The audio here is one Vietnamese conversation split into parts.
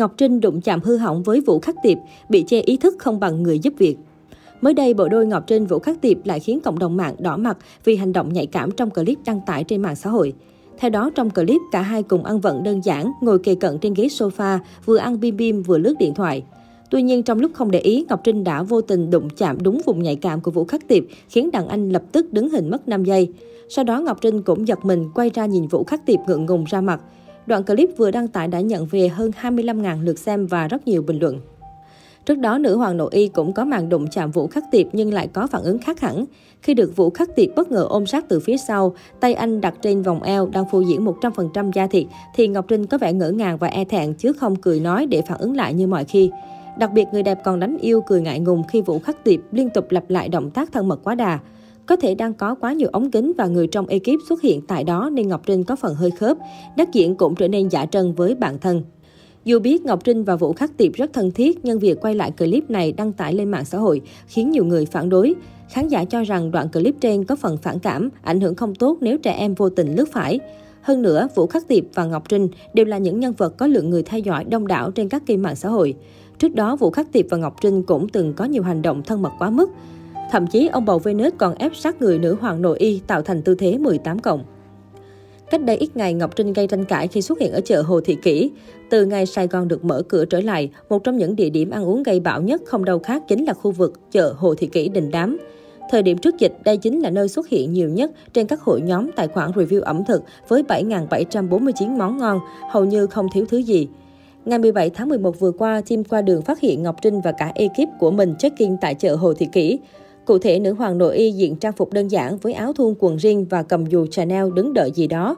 Ngọc Trinh đụng chạm hư hỏng với Vũ Khắc Tiệp, bị chê ý thức không bằng người giúp việc. Mới đây, bộ đôi Ngọc Trinh Vũ Khắc Tiệp lại khiến cộng đồng mạng đỏ mặt vì hành động nhạy cảm trong clip đăng tải trên mạng xã hội. Theo đó, trong clip, cả hai cùng ăn vận đơn giản, ngồi kề cận trên ghế sofa, vừa ăn bim bim vừa lướt điện thoại. Tuy nhiên, trong lúc không để ý, Ngọc Trinh đã vô tình đụng chạm đúng vùng nhạy cảm của Vũ Khắc Tiệp, khiến đàn anh lập tức đứng hình mất 5 giây. Sau đó, Ngọc Trinh cũng giật mình, quay ra nhìn Vũ Khắc Tiệp ngượng ngùng ra mặt. Đoạn clip vừa đăng tải đã nhận về hơn 25.000 lượt xem và rất nhiều bình luận. Trước đó, nữ hoàng nội y cũng có màn đụng chạm Vũ Khắc Tiệp nhưng lại có phản ứng khác hẳn. Khi được Vũ Khắc Tiệp bất ngờ ôm sát từ phía sau, tay anh đặt trên vòng eo đang phô diễn 100% da thịt, thì Ngọc Trinh có vẻ ngỡ ngàng và e thẹn chứ không cười nói để phản ứng lại như mọi khi. Đặc biệt, người đẹp còn đánh yêu cười ngại ngùng khi Vũ Khắc Tiệp liên tục lặp lại động tác thân mật quá đà. Có thể đang có quá nhiều ống kính và người trong ekip xuất hiện tại đó nên Ngọc Trinh có phần hơi khớp. đắc diễn cũng trở nên giả trân với bản thân. Dù biết Ngọc Trinh và Vũ Khắc Tiệp rất thân thiết, nhưng việc quay lại clip này đăng tải lên mạng xã hội khiến nhiều người phản đối. Khán giả cho rằng đoạn clip trên có phần phản cảm, ảnh hưởng không tốt nếu trẻ em vô tình lướt phải. Hơn nữa, Vũ Khắc Tiệp và Ngọc Trinh đều là những nhân vật có lượng người theo dõi đông đảo trên các kênh mạng xã hội. Trước đó, Vũ Khắc Tiệp và Ngọc Trinh cũng từng có nhiều hành động thân mật quá mức. Thậm chí, ông bầu Venus còn ép sát người nữ hoàng nội y tạo thành tư thế 18 cộng. Cách đây ít ngày, Ngọc Trinh gây tranh cãi khi xuất hiện ở chợ Hồ Thị Kỷ. Từ ngày Sài Gòn được mở cửa trở lại, một trong những địa điểm ăn uống gây bão nhất không đâu khác chính là khu vực chợ Hồ Thị Kỷ Đình Đám. Thời điểm trước dịch, đây chính là nơi xuất hiện nhiều nhất trên các hội nhóm tài khoản review ẩm thực với 7.749 món ngon, hầu như không thiếu thứ gì. Ngày 17 tháng 11 vừa qua, team qua đường phát hiện Ngọc Trinh và cả ekip của mình check-in tại chợ Hồ Thị Kỷ. Cụ thể, nữ hoàng nội y diện trang phục đơn giản với áo thun quần riêng và cầm dù Chanel đứng đợi gì đó.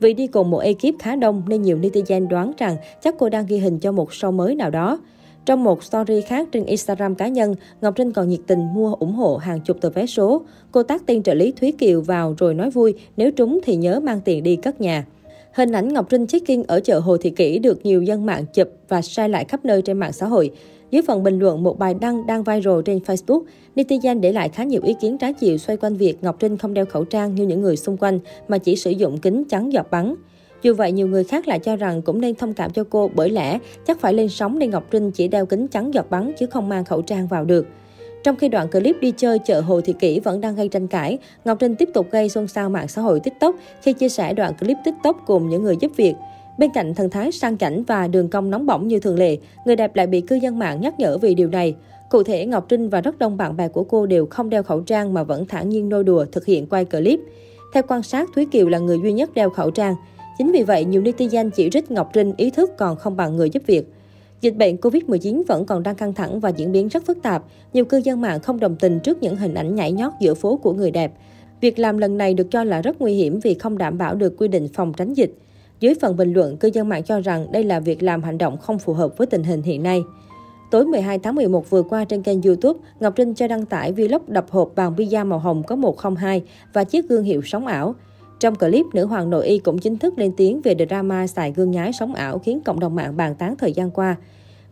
Vì đi cùng một ekip khá đông nên nhiều netizen đoán rằng chắc cô đang ghi hình cho một show mới nào đó. Trong một story khác trên Instagram cá nhân, Ngọc Trinh còn nhiệt tình mua ủng hộ hàng chục tờ vé số. Cô tác tên trợ lý Thúy Kiều vào rồi nói vui, nếu trúng thì nhớ mang tiền đi cất nhà. Hình ảnh Ngọc Trinh check-in ở chợ Hồ Thị Kỷ được nhiều dân mạng chụp và sai lại khắp nơi trên mạng xã hội. Dưới phần bình luận một bài đăng đang viral trên Facebook, netizen để lại khá nhiều ý kiến trái chiều xoay quanh việc Ngọc Trinh không đeo khẩu trang như những người xung quanh mà chỉ sử dụng kính chắn giọt bắn. Dù vậy, nhiều người khác lại cho rằng cũng nên thông cảm cho cô bởi lẽ chắc phải lên sóng nên Ngọc Trinh chỉ đeo kính chắn giọt bắn chứ không mang khẩu trang vào được. Trong khi đoạn clip đi chơi chợ Hồ Thị Kỷ vẫn đang gây tranh cãi, Ngọc Trinh tiếp tục gây xôn xao mạng xã hội TikTok khi chia sẻ đoạn clip TikTok cùng những người giúp việc. Bên cạnh thần thái sang chảnh và đường cong nóng bỏng như thường lệ, người đẹp lại bị cư dân mạng nhắc nhở vì điều này. Cụ thể, Ngọc Trinh và rất đông bạn bè của cô đều không đeo khẩu trang mà vẫn thản nhiên nôi đùa thực hiện quay clip. Theo quan sát, Thúy Kiều là người duy nhất đeo khẩu trang. Chính vì vậy, nhiều netizen chỉ trích Ngọc Trinh ý thức còn không bằng người giúp việc. Dịch bệnh Covid-19 vẫn còn đang căng thẳng và diễn biến rất phức tạp. Nhiều cư dân mạng không đồng tình trước những hình ảnh nhảy nhót giữa phố của người đẹp. Việc làm lần này được cho là rất nguy hiểm vì không đảm bảo được quy định phòng tránh dịch. Dưới phần bình luận, cư dân mạng cho rằng đây là việc làm hành động không phù hợp với tình hình hiện nay. Tối 12 tháng 11 vừa qua trên kênh YouTube, Ngọc Trinh cho đăng tải vlog đập hộp bàn pizza màu hồng có 102 và chiếc gương hiệu sống ảo. Trong clip, nữ hoàng nội y cũng chính thức lên tiếng về drama xài gương nhái sống ảo khiến cộng đồng mạng bàn tán thời gian qua.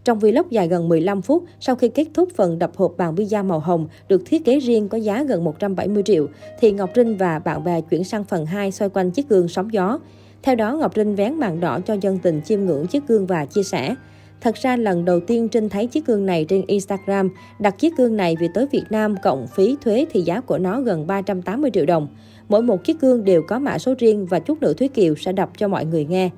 Trong vlog dài gần 15 phút, sau khi kết thúc phần đập hộp bàn pizza màu hồng được thiết kế riêng có giá gần 170 triệu, thì Ngọc Trinh và bạn bè chuyển sang phần 2 xoay quanh chiếc gương sóng gió. Theo đó, Ngọc Trinh vén màn đỏ cho dân tình chiêm ngưỡng chiếc gương và chia sẻ. Thật ra lần đầu tiên Trinh thấy chiếc gương này trên Instagram, đặt chiếc gương này vì tới Việt Nam cộng phí thuế thì giá của nó gần 380 triệu đồng. Mỗi một chiếc gương đều có mã số riêng và chút nữa Thúy Kiều sẽ đọc cho mọi người nghe.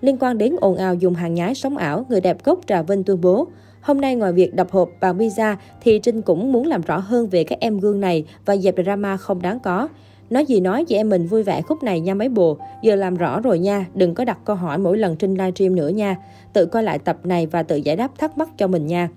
Liên quan đến ồn ào dùng hàng nhái sống ảo, người đẹp gốc Trà Vinh tuyên bố, Hôm nay ngoài việc đập hộp bằng pizza thì Trinh cũng muốn làm rõ hơn về các em gương này và dẹp drama không đáng có. Nói gì nói, chị em mình vui vẻ khúc này nha mấy bồ. Giờ làm rõ rồi nha, đừng có đặt câu hỏi mỗi lần trên livestream nữa nha. Tự coi lại tập này và tự giải đáp thắc mắc cho mình nha.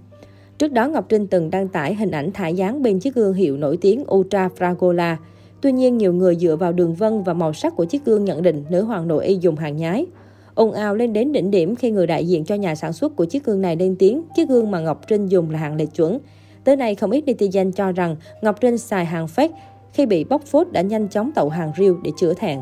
Trước đó, Ngọc Trinh từng đăng tải hình ảnh thả dáng bên chiếc gương hiệu nổi tiếng Ultra Fragola. Tuy nhiên, nhiều người dựa vào đường vân và màu sắc của chiếc gương nhận định nữ hoàng nội y dùng hàng nhái. ồn ào lên đến đỉnh điểm khi người đại diện cho nhà sản xuất của chiếc gương này lên tiếng chiếc gương mà Ngọc Trinh dùng là hàng lệch chuẩn. Tới nay, không ít netizen cho rằng Ngọc Trinh xài hàng fake khi bị bóc phốt đã nhanh chóng tậu hàng riêu để chữa thẹn.